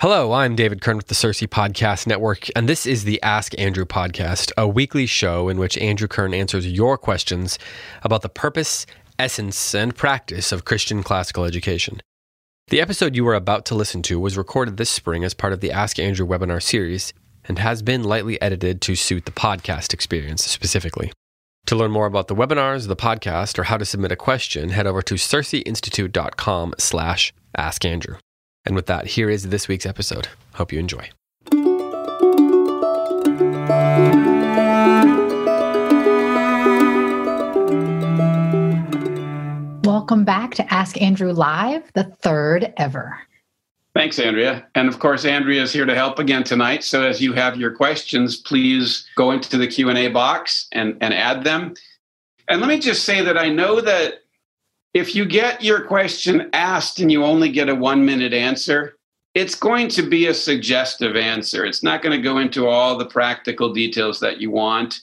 Hello, I'm David Kern with the CiRCE Podcast Network, and this is the Ask Andrew podcast, a weekly show in which Andrew Kern answers your questions about the purpose, essence, and practice of Christian classical education. The episode you are about to listen to was recorded this spring as part of the Ask Andrew webinar series and has been lightly edited to suit the podcast experience specifically. To learn more about the webinars, the podcast, or how to submit a question, head over to circeinstitute.com slash askandrew. And with that, here is this week's episode. Hope you enjoy. Welcome back to Ask Andrew Live, the third ever. Thanks, Andrea. And of course, Andrea is here to help again tonight. So as you have your questions, please go into the Q&A box and, and add them. And let me just say that I know that if you get your question asked and you only get a one minute answer, it's going to be a suggestive answer. It's not going to go into all the practical details that you want.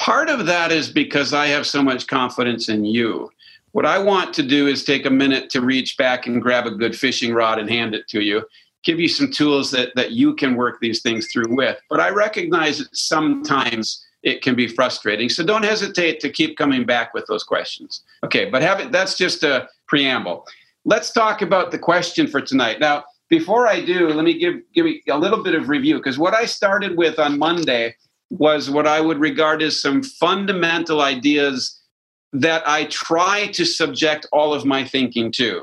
Part of that is because I have so much confidence in you. What I want to do is take a minute to reach back and grab a good fishing rod and hand it to you, give you some tools that, that you can work these things through with. But I recognize that sometimes it can be frustrating. So don't hesitate to keep coming back with those questions. Okay, but have it, that's just a preamble. Let's talk about the question for tonight. Now, before I do, let me give give me a little bit of review because what I started with on Monday was what I would regard as some fundamental ideas that I try to subject all of my thinking to.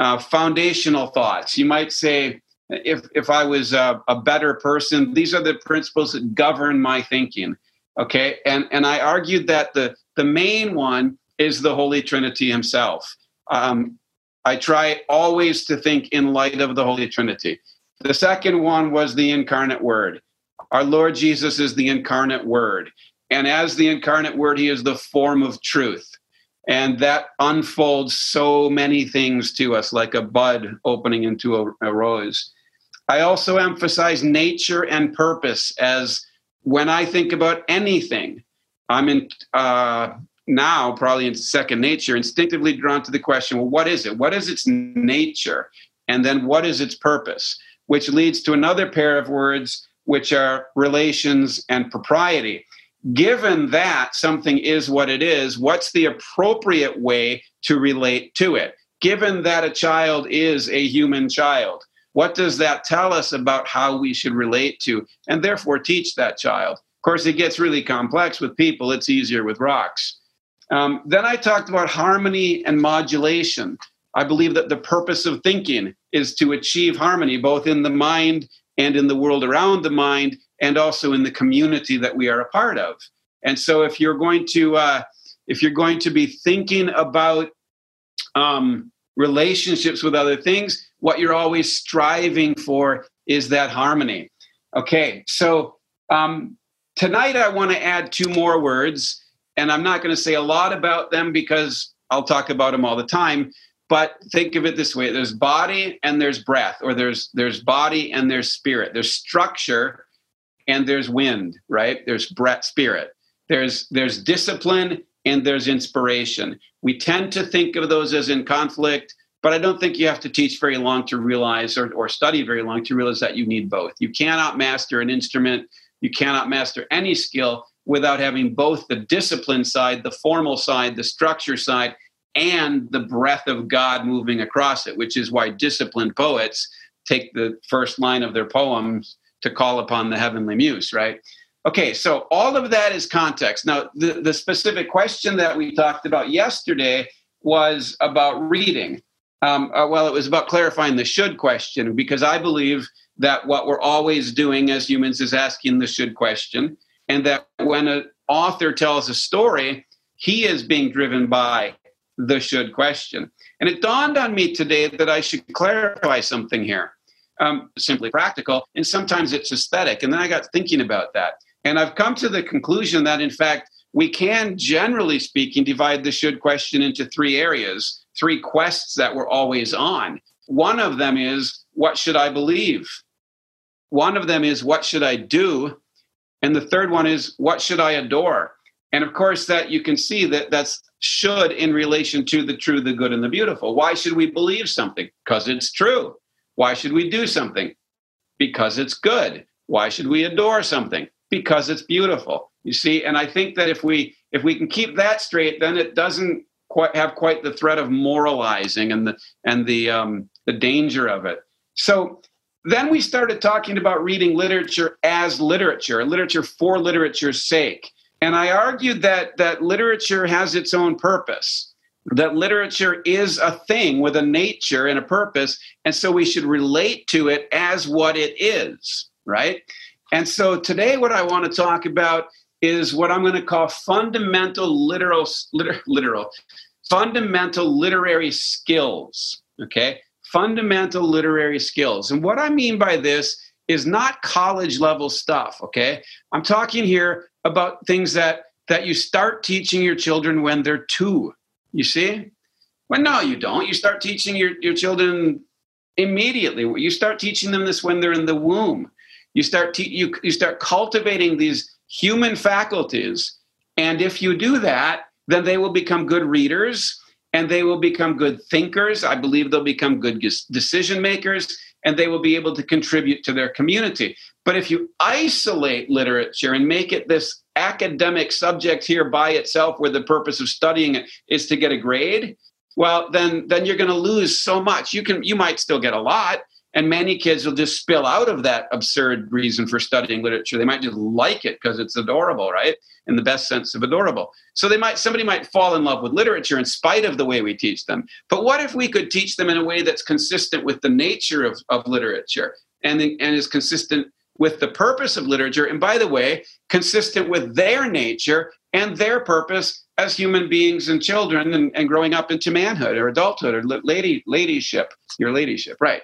Uh, foundational thoughts. You might say, if if I was a, a better person, these are the principles that govern my thinking. Okay, and and I argued that the the main one is the Holy Trinity Himself. Um, I try always to think in light of the Holy Trinity. The second one was the incarnate Word. Our Lord Jesus is the incarnate Word, and as the incarnate Word, He is the form of truth. And that unfolds so many things to us, like a bud opening into a, a rose. I also emphasize nature and purpose as when I think about anything, I'm in uh, now probably in second nature, instinctively drawn to the question: Well, what is it? What is its nature? And then what is its purpose? Which leads to another pair of words, which are relations and propriety. Given that something is what it is, what's the appropriate way to relate to it? Given that a child is a human child, what does that tell us about how we should relate to and therefore teach that child? Of course, it gets really complex with people, it's easier with rocks. Um, then I talked about harmony and modulation. I believe that the purpose of thinking is to achieve harmony both in the mind and in the world around the mind and also in the community that we are a part of. And so if you're going to uh, if you're going to be thinking about um, relationships with other things, what you're always striving for is that harmony. Okay, so um, tonight I want to add two more words, and I'm not going to say a lot about them because I'll talk about them all the time. But think of it this way: there's body and there's breath, or there's there's body and there's spirit. There's structure and there's wind, right? There's breath, spirit. There's there's discipline and there's inspiration. We tend to think of those as in conflict but I don't think you have to teach very long to realize or, or study very long to realize that you need both. You cannot master an instrument, you cannot master any skill without having both the discipline side, the formal side, the structure side, and the breath of God moving across it, which is why disciplined poets take the first line of their poems to call upon the heavenly muse, right? Okay, so all of that is context. Now, the, the specific question that we talked about yesterday was about reading. Um, uh, well, it was about clarifying the should question because I believe that what we're always doing as humans is asking the should question, and that when an author tells a story, he is being driven by the should question. And it dawned on me today that I should clarify something here. Um, simply practical, and sometimes it's aesthetic. And then I got thinking about that. And I've come to the conclusion that, in fact, we can, generally speaking, divide the should question into three areas, three quests that we're always on. One of them is, what should I believe? One of them is, what should I do? And the third one is, what should I adore? And of course, that you can see that that's should in relation to the true, the good, and the beautiful. Why should we believe something? Because it's true. Why should we do something? Because it's good. Why should we adore something? Because it's beautiful. You see, and I think that if we if we can keep that straight, then it doesn't quite have quite the threat of moralizing and the and the um, the danger of it. So then we started talking about reading literature as literature, literature for literature's sake. And I argued that that literature has its own purpose, that literature is a thing with a nature and a purpose, and so we should relate to it as what it is, right? And so today, what I want to talk about is what I'm going to call fundamental literal, liter, literal, fundamental literary skills. Okay, fundamental literary skills, and what I mean by this is not college level stuff. Okay, I'm talking here about things that that you start teaching your children when they're two. You see? Well, no, you don't. You start teaching your, your children immediately. You start teaching them this when they're in the womb. You start te- you, you start cultivating these human faculties. And if you do that, then they will become good readers and they will become good thinkers. I believe they'll become good decision makers and they will be able to contribute to their community. But if you isolate literature and make it this academic subject here by itself, where the purpose of studying it is to get a grade, well, then then you're going to lose so much. You can you might still get a lot, and many kids will just spill out of that absurd reason for studying literature. They might just like it because it's adorable, right? In the best sense of adorable. So they might somebody might fall in love with literature in spite of the way we teach them. But what if we could teach them in a way that's consistent with the nature of, of literature and, and is consistent with the purpose of literature? And by the way, consistent with their nature and their purpose as human beings and children and, and growing up into manhood or adulthood or lady ladyship, your ladyship, right?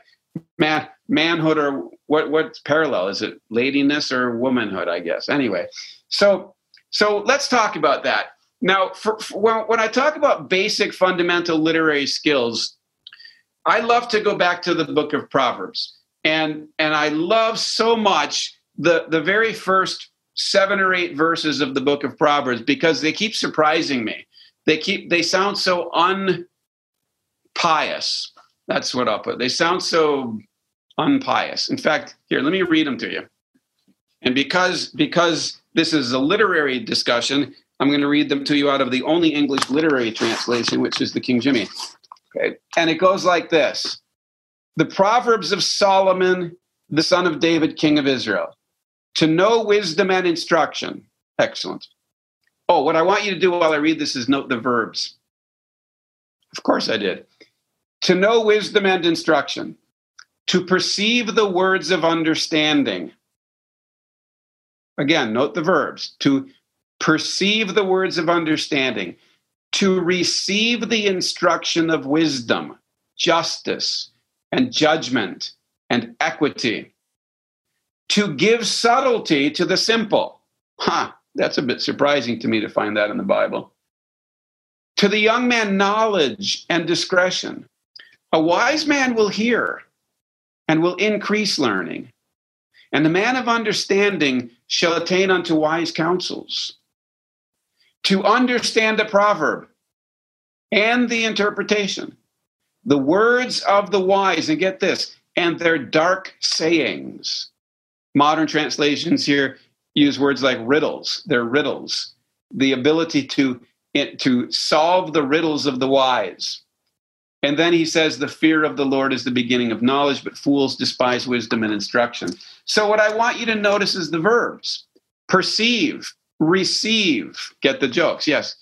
Man manhood or what what's parallel? Is it ladiness or womanhood i guess? Anyway so so let's talk about that. Now for, for, when, when i talk about basic fundamental literary skills i love to go back to the book of proverbs. And and i love so much the the very first seven or eight verses of the book of proverbs because they keep surprising me. They keep they sound so unpious that's what I'll put. They sound so unpious. In fact, here, let me read them to you. And because because this is a literary discussion, I'm going to read them to you out of the only English literary translation, which is the King Jimmy. Okay. And it goes like this The Proverbs of Solomon, the son of David, king of Israel. To know wisdom and instruction. Excellent. Oh, what I want you to do while I read this is note the verbs. Of course I did to know wisdom and instruction, to perceive the words of understanding. Again, note the verbs to perceive the words of understanding, to receive the instruction of wisdom, justice, and judgment, and equity, to give subtlety to the simple. Huh, that's a bit surprising to me to find that in the Bible. To the young man, knowledge and discretion a wise man will hear and will increase learning, and the man of understanding shall attain unto wise counsels. To understand the proverb and the interpretation, the words of the wise, and get this, and their dark sayings. Modern translations here use words like riddles, they're riddles. The ability to, to solve the riddles of the wise and then he says, The fear of the Lord is the beginning of knowledge, but fools despise wisdom and instruction. So, what I want you to notice is the verbs perceive, receive, get the jokes, yes.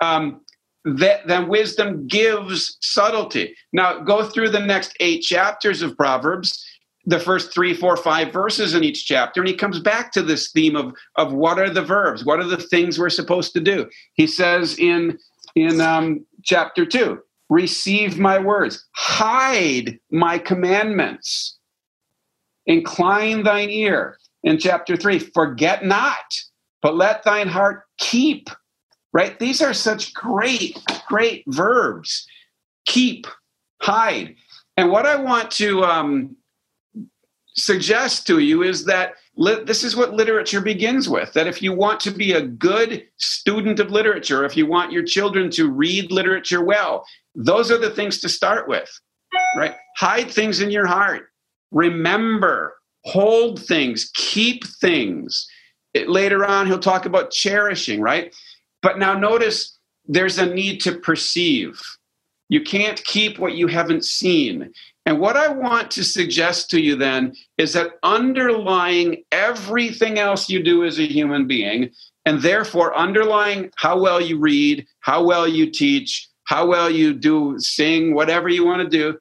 Um, that then wisdom gives subtlety. Now, go through the next eight chapters of Proverbs, the first three, four, five verses in each chapter, and he comes back to this theme of, of what are the verbs? What are the things we're supposed to do? He says in in um, chapter 2 receive my words, hide my commandments, incline thine ear. In chapter 3, forget not, but let thine heart keep. Right? These are such great, great verbs. Keep, hide. And what I want to um, suggest to you is that this is what literature begins with that if you want to be a good student of literature, if you want your children to read literature well, those are the things to start with, right? Hide things in your heart. Remember, hold things, keep things. It, later on, he'll talk about cherishing, right? But now notice there's a need to perceive. You can't keep what you haven't seen. And what I want to suggest to you then is that underlying everything else you do as a human being, and therefore underlying how well you read, how well you teach, how well you do sing, whatever you want to do,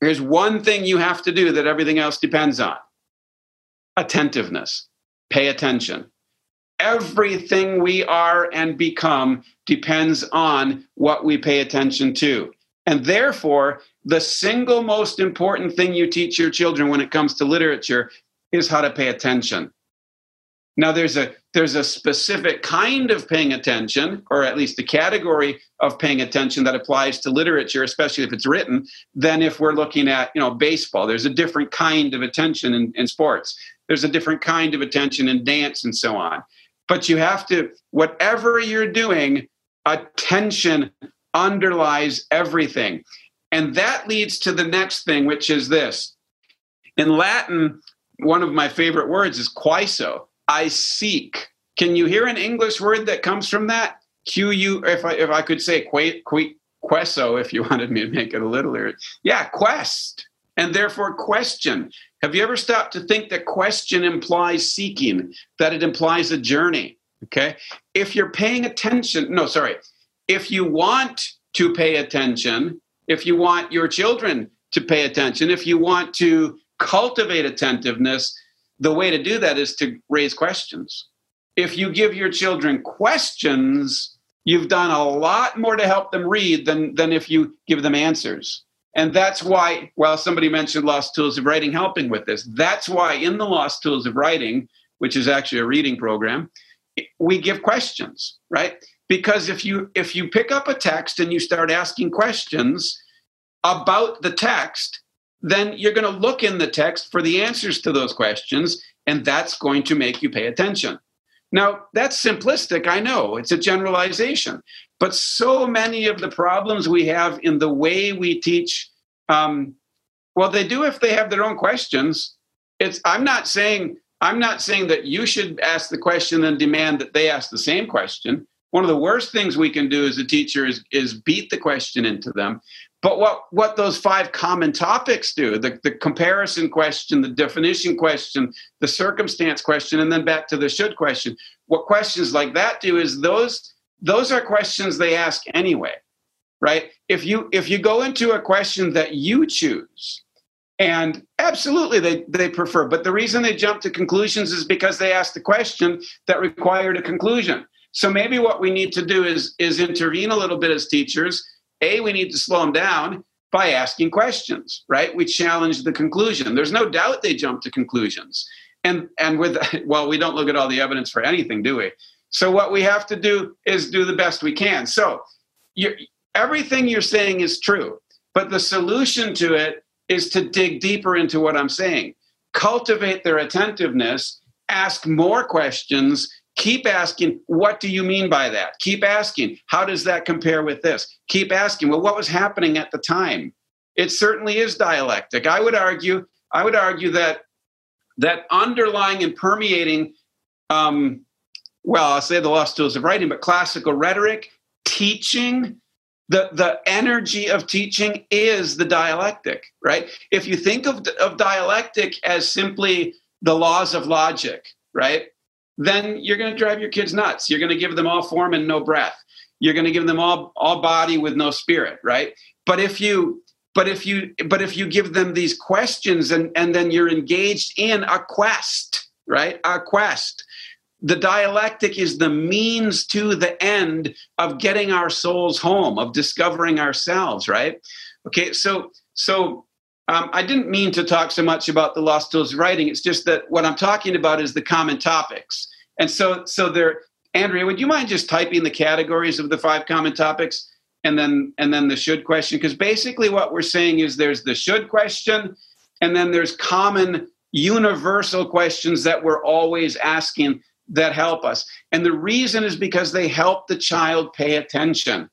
there's one thing you have to do that everything else depends on attentiveness. Pay attention. Everything we are and become depends on what we pay attention to. And therefore, the single most important thing you teach your children when it comes to literature is how to pay attention. Now there's a there's a specific kind of paying attention, or at least a category of paying attention that applies to literature, especially if it's written, than if we're looking at you know baseball. There's a different kind of attention in, in sports. There's a different kind of attention in dance and so on. But you have to, whatever you're doing, attention underlies everything. And that leads to the next thing, which is this. In Latin, one of my favorite words is quiso, I seek. Can you hear an English word that comes from that? Q U. If I if I could say que, que, queso, if you wanted me to make it a little, yeah, quest, and therefore question. Have you ever stopped to think that question implies seeking? That it implies a journey. Okay, if you're paying attention, no, sorry, if you want to pay attention, if you want your children to pay attention, if you want to cultivate attentiveness, the way to do that is to raise questions. If you give your children questions, you've done a lot more to help them read than, than if you give them answers. And that's why, well, somebody mentioned Lost Tools of Writing helping with this. That's why in the Lost Tools of Writing, which is actually a reading program, we give questions, right? Because if you if you pick up a text and you start asking questions about the text then you're going to look in the text for the answers to those questions and that's going to make you pay attention. Now that's simplistic i know it's a generalization but so many of the problems we have in the way we teach um, well they do if they have their own questions. It's i'm not saying i'm not saying that you should ask the question and demand that they ask the same question one of the worst things we can do as a teacher is, is beat the question into them. But what, what those five common topics do the, the comparison question, the definition question, the circumstance question, and then back to the should question. What questions like that do is those, those are questions they ask anyway right? If you if you go into a question that you choose and absolutely they, they prefer but the reason they jump to conclusions is because they asked the question that required a conclusion so maybe what we need to do is is intervene a little bit as teachers. A, we need to slow them down by asking questions, right? We challenge the conclusion. There's no doubt they jump to conclusions. And and with well, we don't look at all the evidence for anything, do we? So what we have to do is do the best we can. So you're, everything you're saying is true, but the solution to it is to dig deeper into what I'm saying. Cultivate their attentiveness, ask more questions, keep asking what do you mean by that? Keep asking how does that compare with this? Keep asking well what was happening at the time? It certainly is dialectic. I would argue i would argue that that underlying and permeating um, well i'll say the lost tools of writing but classical rhetoric teaching the the energy of teaching is the dialectic right? If you think of, of dialectic as simply the laws of logic right then you're going to drive your kids nuts. You're going to give them all form and no breath. You're going to give them all all body with no spirit, right? But if you but if you but if you give them these questions and and then you're engaged in a quest, right? A quest. the dialectic is the means to the end of getting our souls home, of discovering ourselves, right? Okay, so so um, I didn't mean to talk so much about the Lost Tools of writing. It's just that what I'm talking about is the common topics. And so so there, Andrea, would you mind just typing the categories of the five common topics and then and then the should question? Because basically what we're saying is there's the should question, and then there's common universal questions that we're always asking that help us. And the reason is because they help the child pay attention.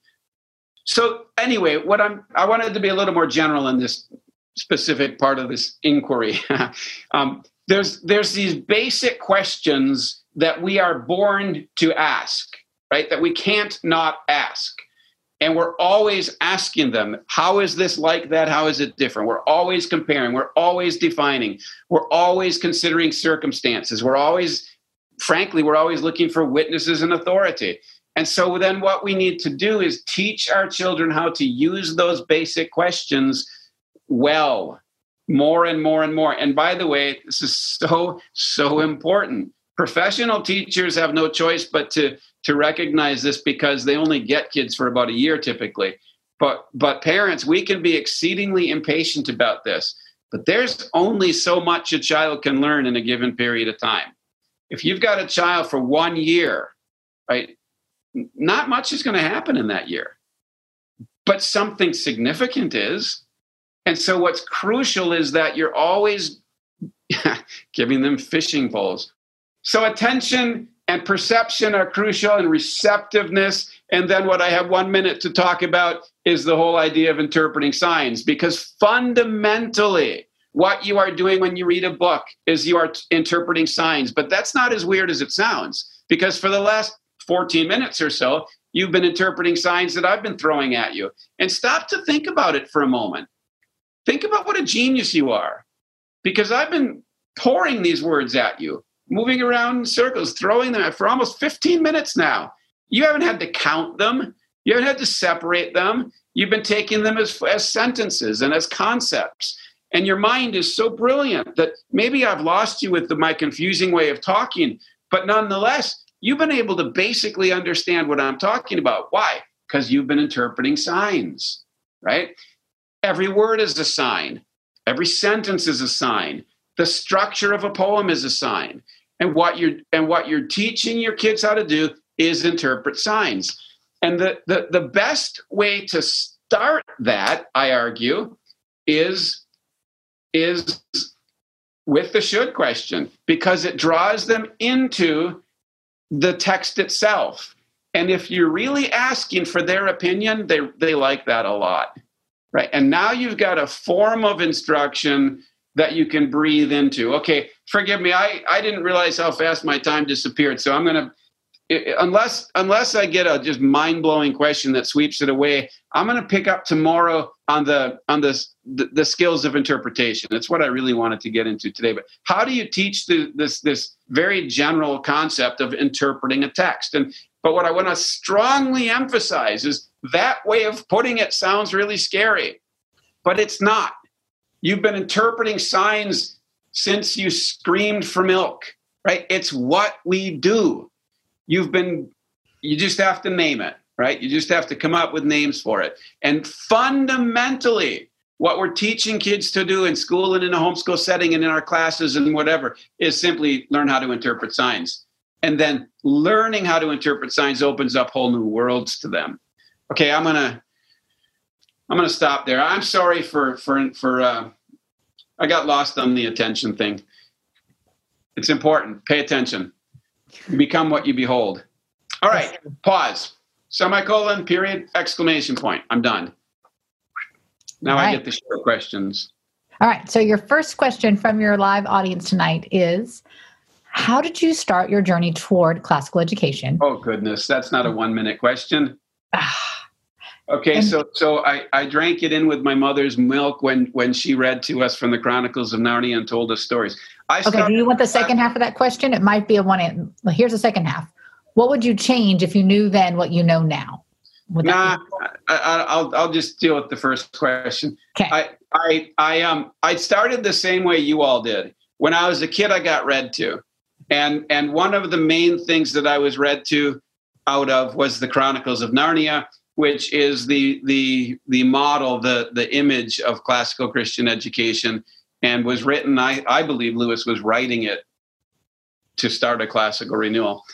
So anyway, what I'm I wanted to be a little more general in this specific part of this inquiry. um, there's there's these basic questions that we are born to ask, right? That we can't not ask. And we're always asking them, how is this like that? How is it different? We're always comparing. We're always defining. We're always considering circumstances. We're always frankly, we're always looking for witnesses and authority. And so then what we need to do is teach our children how to use those basic questions well, more and more and more. And by the way, this is so, so important. Professional teachers have no choice but to, to recognize this because they only get kids for about a year typically. But, but parents, we can be exceedingly impatient about this. But there's only so much a child can learn in a given period of time if you've got a child for one year, right, not much is going to happen in that year, but something significant is. And so, what's crucial is that you're always giving them fishing poles. So, attention and perception are crucial, and receptiveness. And then, what I have one minute to talk about is the whole idea of interpreting signs, because fundamentally, what you are doing when you read a book is you are t- interpreting signs. But that's not as weird as it sounds because for the last 14 minutes or so, you've been interpreting signs that I've been throwing at you. And stop to think about it for a moment. Think about what a genius you are because I've been pouring these words at you, moving around in circles, throwing them at for almost 15 minutes now. You haven't had to count them, you haven't had to separate them. You've been taking them as, as sentences and as concepts and your mind is so brilliant that maybe I've lost you with the, my confusing way of talking, but nonetheless, you've been able to basically understand what I'm talking about. Why? Because you've been interpreting signs, right? Every word is a sign, every sentence is a sign, the structure of a poem is a sign. And what you're and what you're teaching your kids how to do is interpret signs. And the, the, the best way to start that, I argue, is is with the should question because it draws them into the text itself. And if you're really asking for their opinion, they, they like that a lot. Right. And now you've got a form of instruction that you can breathe into. Okay, forgive me, I, I didn't realize how fast my time disappeared. So I'm going to unless unless I get a just mind blowing question that sweeps it away, I'm going to pick up tomorrow on the on the, the, the skills of interpretation. That's what I really wanted to get into today. But how do you teach the, this this very general concept of interpreting a text? And but what I want to strongly emphasize is that way of putting it sounds really scary, but it's not. You've been interpreting signs since you screamed for milk, right? It's what we do. You've been you just have to name it right? You just have to come up with names for it. And fundamentally what we're teaching kids to do in school and in a homeschool setting and in our classes and whatever is simply learn how to interpret signs. And then learning how to interpret signs opens up whole new worlds to them okay i'm gonna i'm gonna stop there i'm sorry for for for uh, i got lost on the attention thing it's important pay attention you become what you behold. All right, pause. Semicolon, period, exclamation point. I'm done. Now right. I get the short questions. All right. So, your first question from your live audience tonight is How did you start your journey toward classical education? Oh, goodness. That's not a one minute question. Okay. And, so, so I, I drank it in with my mother's milk when, when she read to us from the Chronicles of Narnia and told us stories. I okay, do you want the second half of that question? It might be a one. Well, here's the second half. What would you change if you knew then what you know now? Would nah, I, will I'll just deal with the first question. Okay. I, I, I, um, I started the same way you all did. When I was a kid, I got read to, and and one of the main things that I was read to out of was the Chronicles of Narnia, which is the the the model, the the image of classical Christian education, and was written. I I believe Lewis was writing it to start a classical renewal.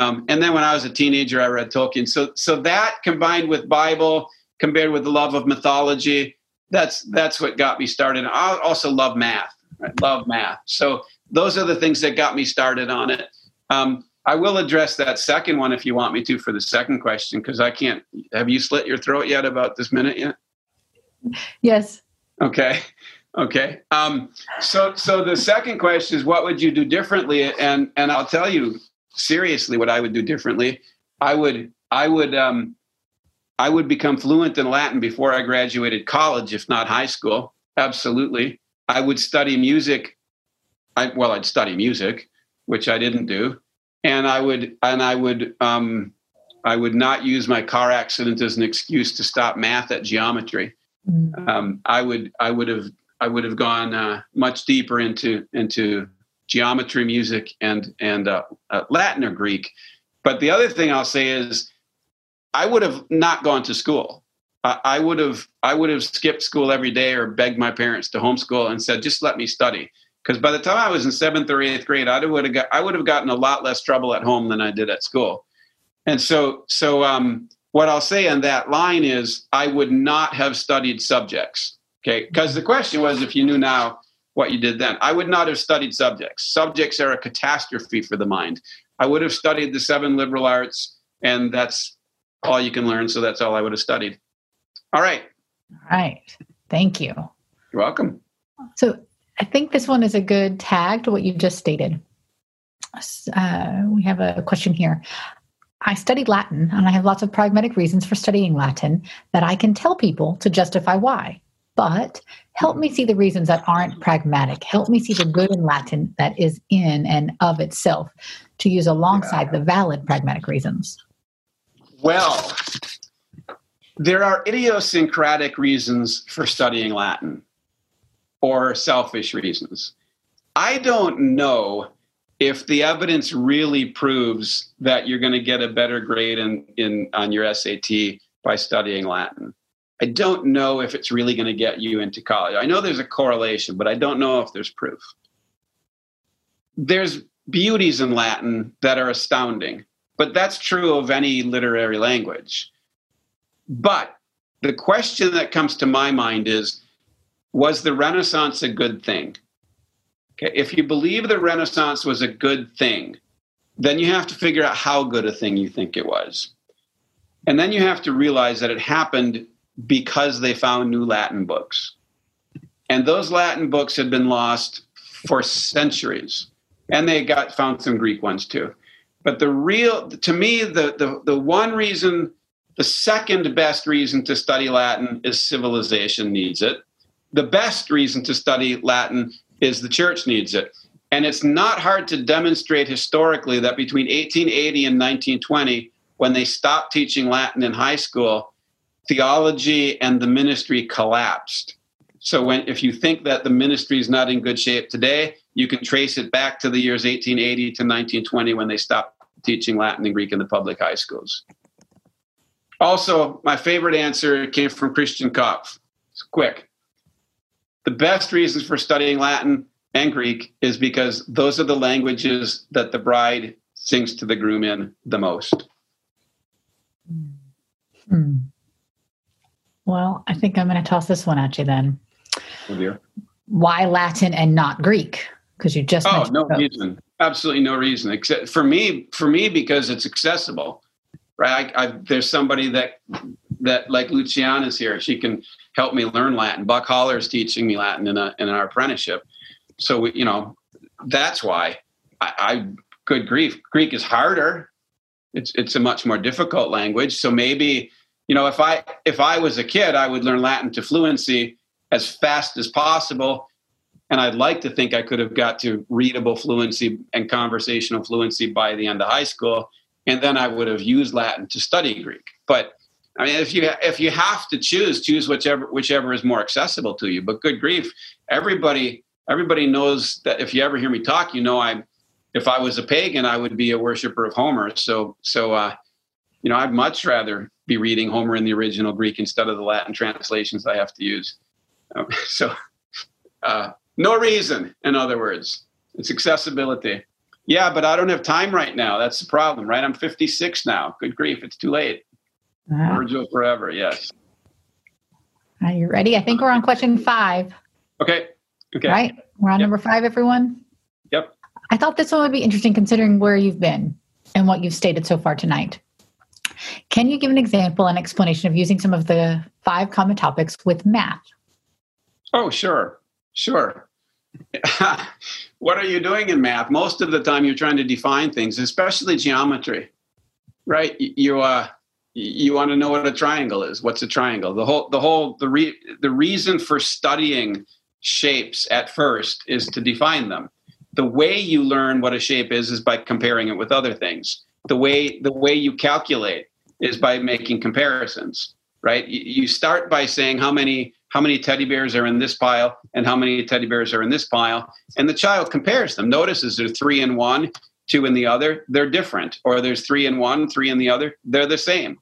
Um, and then when I was a teenager, I read Tolkien. So so that combined with Bible, compared with the love of mythology, that's that's what got me started. I also love math. Love math. So those are the things that got me started on it. Um, I will address that second one if you want me to for the second question because I can't. Have you slit your throat yet about this minute yet? Yes. Okay. Okay. Um, so so the second question is what would you do differently? And and I'll tell you seriously what I would do differently. I would I would um, I would become fluent in Latin before I graduated college, if not high school. Absolutely. I would study music I, well, I'd study music, which I didn't do, and I would and I would um, I would not use my car accident as an excuse to stop math at geometry. Mm-hmm. Um, I would I would have I would have gone uh, much deeper into into geometry, music, and and uh, uh, Latin or Greek. But the other thing I'll say is, I would have not gone to school. I would have I would have skipped school every day or begged my parents to homeschool and said, just let me study because by the time I was in seventh or eighth grade, I would have got, I would have gotten a lot less trouble at home than I did at school. And so, so um, what I'll say on that line is, I would not have studied subjects. Okay, because the question was, if you knew now what you did then, I would not have studied subjects. Subjects are a catastrophe for the mind. I would have studied the seven liberal arts, and that's all you can learn. So that's all I would have studied. All right. All right. Thank you. You're welcome. So I think this one is a good tag to what you just stated. Uh, we have a question here. I studied Latin and I have lots of pragmatic reasons for studying Latin that I can tell people to justify why. But help me see the reasons that aren't pragmatic. Help me see the good in Latin that is in and of itself to use alongside yeah. the valid pragmatic reasons. Well, there are idiosyncratic reasons for studying Latin or selfish reasons. I don't know if the evidence really proves that you're going to get a better grade in, in on your SAT by studying Latin. I don't know if it's really going to get you into college. I know there's a correlation, but I don't know if there's proof. There's beauties in Latin that are astounding, but that's true of any literary language. But the question that comes to my mind is was the Renaissance a good thing? Okay, if you believe the Renaissance was a good thing, then you have to figure out how good a thing you think it was. And then you have to realize that it happened because they found new Latin books. And those Latin books had been lost for centuries. And they got found some Greek ones too. But the real to me, the the, the one reason, the second best reason to study Latin is civilization needs it the best reason to study Latin is the church needs it. And it's not hard to demonstrate historically that between 1880 and 1920, when they stopped teaching Latin in high school, theology and the ministry collapsed. So when if you think that the ministry is not in good shape today, you can trace it back to the years 1880 to 1920 when they stopped teaching Latin and Greek in the public high schools. Also, my favorite answer came from Christian Kopff. It's quick the best reasons for studying Latin and Greek is because those are the languages that the bride sings to the groom in the most. Hmm. Well, I think I'm going to toss this one at you then. Oh dear. Why Latin and not Greek? Because you just oh no both. reason, absolutely no reason. Except for me, for me because it's accessible, right? I, I, there's somebody that that like Luciana's here. She can help me learn Latin. Buck Holler is teaching me Latin in a in our apprenticeship. So we, you know, that's why I, I good grief, Greek is harder. It's it's a much more difficult language. So maybe you know if I if I was a kid, I would learn Latin to fluency as fast as possible. And I'd like to think I could have got to readable fluency and conversational fluency by the end of high school. And then I would have used Latin to study Greek. But I mean, if you if you have to choose, choose whichever whichever is more accessible to you. But good grief, everybody everybody knows that if you ever hear me talk, you know I if I was a pagan, I would be a worshiper of Homer. So, so uh, you know, I'd much rather be reading Homer in the original Greek instead of the Latin translations I have to use. Um, so, uh, no reason, in other words, it's accessibility. Yeah, but I don't have time right now. That's the problem, right? I'm 56 now. Good grief, it's too late. Virgil forever, yes. Are you ready? I think we're on question five. Okay. Okay. Right? We're on yep. number five, everyone? Yep. I thought this one would be interesting considering where you've been and what you've stated so far tonight. Can you give an example and explanation of using some of the five common topics with math? Oh, sure. Sure. what are you doing in math? Most of the time you're trying to define things, especially geometry. Right? You uh you want to know what a triangle is. What's a triangle? The whole the whole the re, the reason for studying shapes at first is to define them. The way you learn what a shape is is by comparing it with other things. The way the way you calculate is by making comparisons, right? You start by saying how many how many teddy bears are in this pile and how many teddy bears are in this pile, and the child compares them. Notices there three in one, two in the other. They're different, or there's three in one, three in the other. They're the same,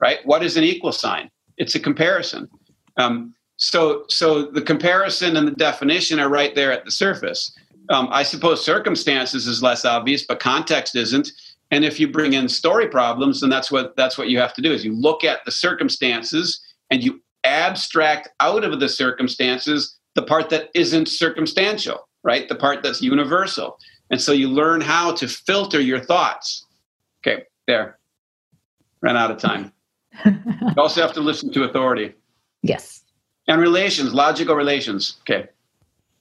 right? What is an equal sign? It's a comparison. Um, so so the comparison and the definition are right there at the surface. Um, I suppose circumstances is less obvious, but context isn't. And if you bring in story problems, then that's what that's what you have to do is you look at the circumstances and you abstract out of the circumstances the part that isn't circumstantial, right? The part that's universal. And so you learn how to filter your thoughts. Okay, there. Ran out of time. you also have to listen to authority. Yes. And relations, logical relations. Okay.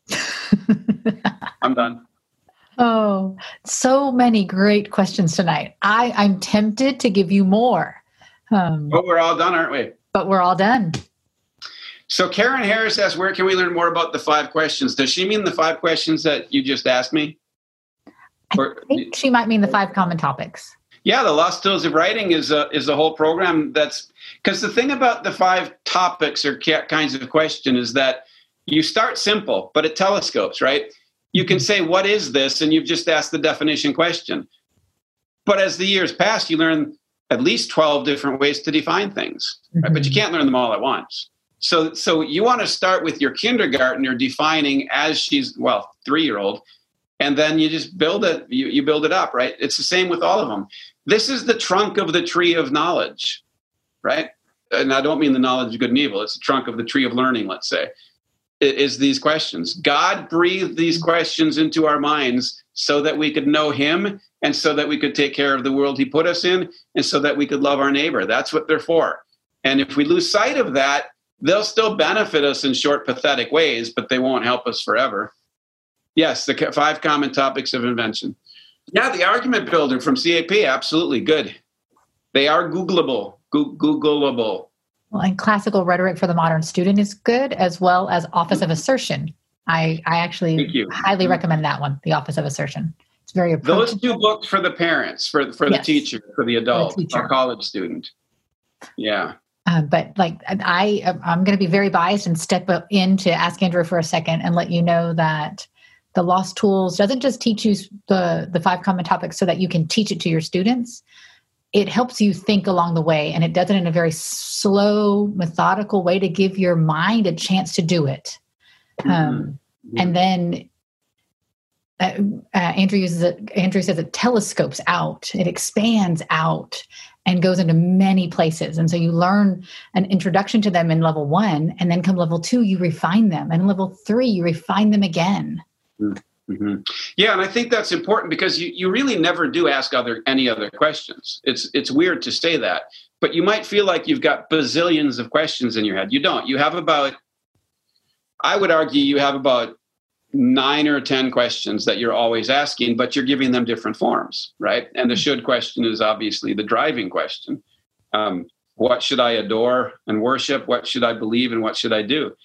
I'm done. Oh, so many great questions tonight. I, I'm tempted to give you more. Um, but we're all done, aren't we? But we're all done. So Karen Harris asks, where can we learn more about the five questions? Does she mean the five questions that you just asked me? I think she might mean the five common topics. Yeah, the Lost Tools of Writing is a is a whole program that's because the thing about the five topics or kinds of question is that you start simple, but it telescopes, right? You can say, What is this? And you've just asked the definition question. But as the years pass, you learn at least 12 different ways to define things, right? mm-hmm. but you mm-hmm. can't learn them all at once. So, so you want to start with your kindergartner defining as she's, well, three year old, and then you just build it, you, you build it up, right? It's the same with all of them. This is the trunk of the tree of knowledge right? And I don't mean the knowledge of good and evil, it's the trunk of the tree of learning, let's say, it is these questions. God breathed these questions into our minds so that we could know Him and so that we could take care of the world He put us in and so that we could love our neighbor. That's what they're for. And if we lose sight of that, they'll still benefit us in short, pathetic ways, but they won't help us forever. Yes, the five common topics of invention. Yeah, the argument builder from CAP, absolutely good. They are Googleable. Googleable. Well, and classical rhetoric for the modern student is good, as well as Office of Assertion. I, I actually highly recommend that one, the Office of Assertion. It's very Those two books for the parents, for for the teacher, for the adult, for the college student. Yeah. Uh, but like I, I'm going to be very biased and step in to ask Andrew for a second and let you know that the Lost Tools doesn't just teach you the the five common topics so that you can teach it to your students. It helps you think along the way and it does it in a very slow methodical way to give your mind a chance to do it. Mm-hmm. um, and then uh, uh, andrew uses it andrew says it telescopes out it expands out and goes into many places. And so you learn an introduction to them in level one and then come level two you refine them. And level three you refine them again mm-hmm. Mm-hmm. Yeah, and I think that's important because you, you really never do ask other any other questions. It's it's weird to say that, but you might feel like you've got bazillions of questions in your head. You don't. You have about, I would argue, you have about nine or ten questions that you're always asking, but you're giving them different forms, right? And the should question is obviously the driving question. Um, what should I adore and worship? What should I believe and what should I do?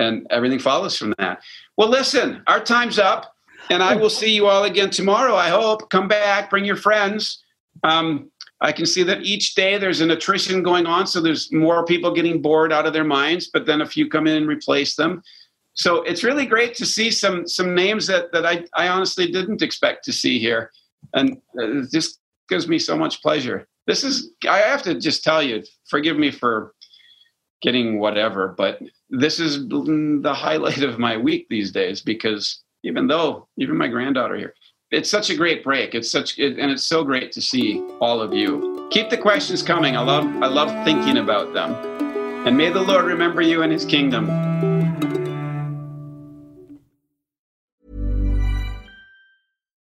And everything follows from that. Well, listen, our time's up, and I will see you all again tomorrow. I hope. Come back, bring your friends. Um, I can see that each day there's an attrition going on, so there's more people getting bored out of their minds, but then a few come in and replace them. So it's really great to see some some names that that I, I honestly didn't expect to see here, and uh, it just gives me so much pleasure. This is I have to just tell you, forgive me for getting whatever, but this is the highlight of my week these days because even though even my granddaughter here, it's such a great break. It's such it, and it's so great to see all of you. Keep the questions coming. I love I love thinking about them. And may the Lord remember you in his kingdom.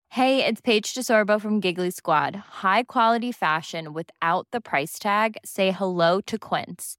Hey, it's Paige DeSorbo from Giggly Squad. High quality fashion without the price tag. Say hello to Quince.